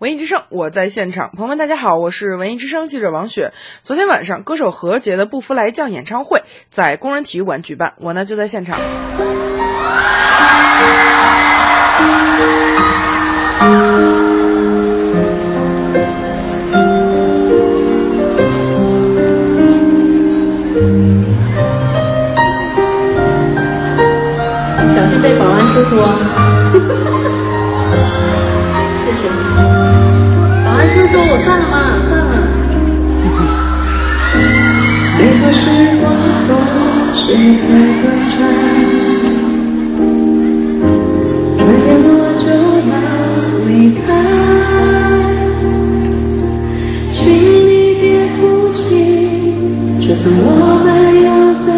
文艺之声，我在现场。朋友们，大家好，我是文艺之声记者王雪。昨天晚上，歌手何洁的《不服来将》演唱会在工人体育馆举办，我呢就在现场。小心被保安叔叔哦。谢谢。保安叔叔，我算了吗？算了。每个时光总是会短暂，转眼我就要离开，请你别哭泣，就算我们要分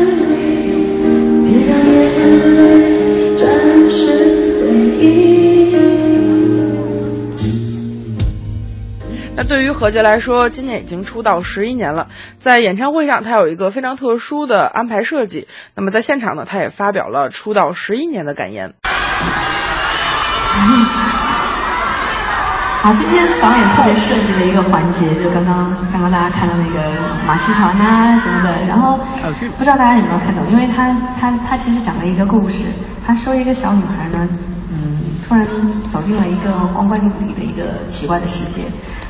对于何洁来说，今年已经出道十一年了。在演唱会上，她有一个非常特殊的安排设计。那么在现场呢，她也发表了出道十一年的感言。好，今天导演特别设计了一个环节，就刚刚刚刚大家看到那个马戏团啊什么的，然后不知道大家有没有看懂？因为他他他其实讲了一个故事，他说一个小女孩呢，嗯，突然走进了一个光怪陆离的一个奇怪的世界。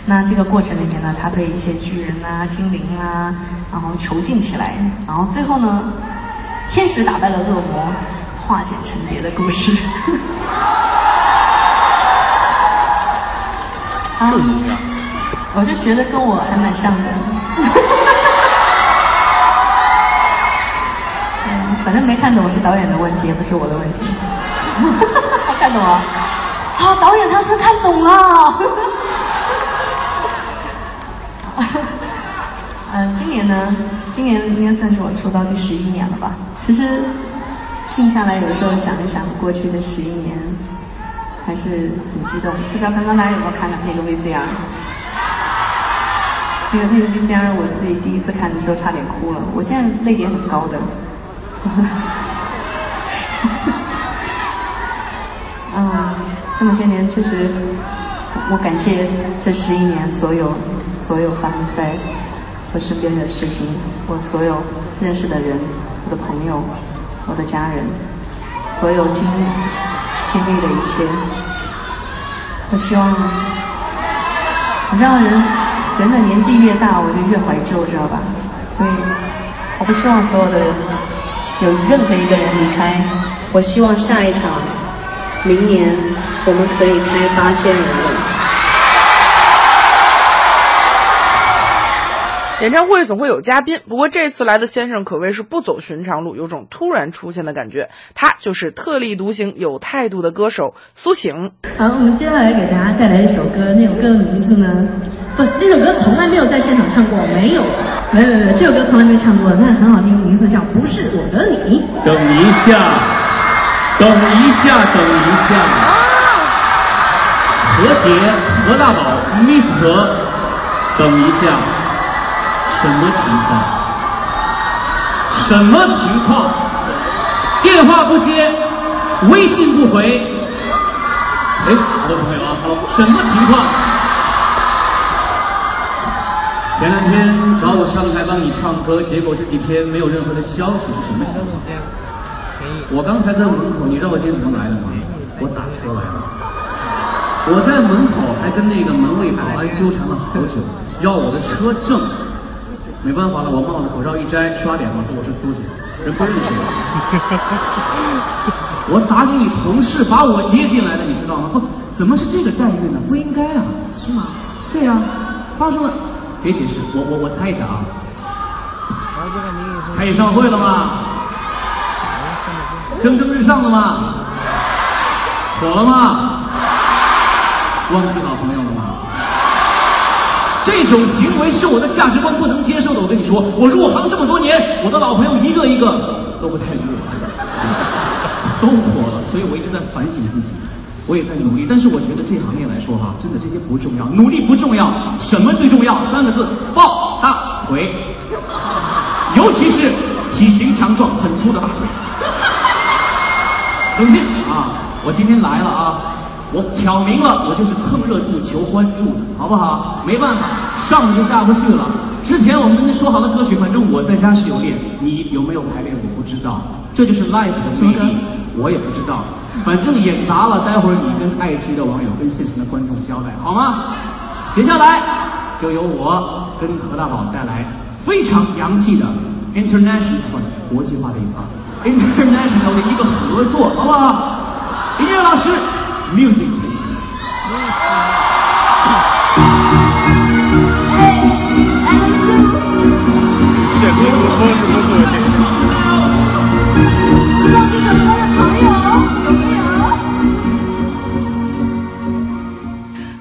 那这个过程里面呢，她被一些巨人啊、精灵啊，然后囚禁起来，然后最后呢，天使打败了恶魔，化茧成蝶的故事。啊，我就觉得跟我还蛮像的。嗯，反正没看懂是导演的问题，也不是我的问题。看懂了？啊，导演他说看懂了。嗯，今年呢，今年应该算是我出道第十一年了吧。其实静下来，有时候想一想过去的十一年，还是很激动。不知道刚刚大家有没有看到那个 VCR？那个那个 VCR，我自己第一次看的时候差点哭了。我现在泪点很高的。嗯，这么些年确实，我感谢这十一年所有所有发生在我身边的事情，我所有认识的人，我的朋友，我的家人，所有经历经历的一切。我希望，你知道人人的年纪越大，我就越怀旧，知道吧？所以我不希望所有的人有任何一个人离开。我希望下一场，明年我们可以开八千人了。演唱会总会有嘉宾，不过这次来的先生可谓是不走寻常路，有种突然出现的感觉。他就是特立独行、有态度的歌手苏醒。好，我们接下来给大家带来一首歌，那首歌的名字呢？不，那首歌从来没有在现场唱过，没有，没有，没有，这首歌从来没唱过，但是很好听，名字叫《不是我的你》。等一下，等一下，等一下。何洁、何大宝、Miss 何，等一下，什么情况？什么情况？电话不接，微信不回。哎，好多朋友啊好什么情况？前两天找我上台帮你唱歌，结果这几天没有任何的消息，是什么消息？我刚才在门口，你知道我今天怎么来的吗？我打车来了。我在门口还跟那个门卫保安纠缠了好久，要我的车证。没办法了，我帽子口罩一摘，刷脸嘛，说我是苏姐，人不认识我。我打给你同事，把我接进来的，你知道吗？不，怎么是这个待遇呢？不应该啊。是吗？对呀、发生了。别解释，我我我猜一下啊。开演唱会了吗？蒸蒸日上了吗？火了吗？忘记？这种行为是我的价值观不能接受的。我跟你说，我入行这么多年，我的老朋友一个一个都不太理我，都火了，所以我一直在反省自己，我也在努力。但是我觉得这行业来说哈，真的这些不重要，努力不重要，什么最重要？三个字：抱大腿，尤其是体型强壮、很粗的大腿。冷静啊！我今天来了啊！我挑明了，我就是蹭热度求关注的，好不好？没办法，上就下不去了。之前我们跟您说好的歌曲，反正我在家是有练，你有没有排练我不知道，这就是 live 的魅力，我也不知道。反正演砸了，待会儿你跟爱奇艺的网友、跟现场的观众交代，好吗？接下来就由我跟何大宝带来非常洋气的 international 国际化的意思啊，international 的一个合作，好不好？音乐老师，music please。是合作，都是合作的。知道这首歌的朋友有没有？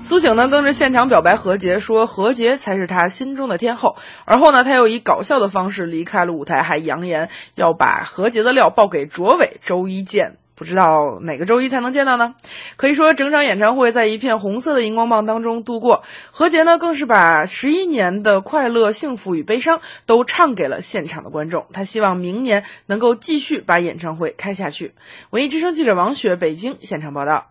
苏醒呢更是现场表白何洁，说何洁才是他心中的天后。而后呢，他又以搞笑的方式离开了舞台，还扬言要把何洁的料报给卓伟，周一见。不知道哪个周一才能见到呢？可以说，整场演唱会在一片红色的荧光棒当中度过。何洁呢，更是把十一年的快乐、幸福与悲伤都唱给了现场的观众。她希望明年能够继续把演唱会开下去。文艺之声记者王雪北京现场报道。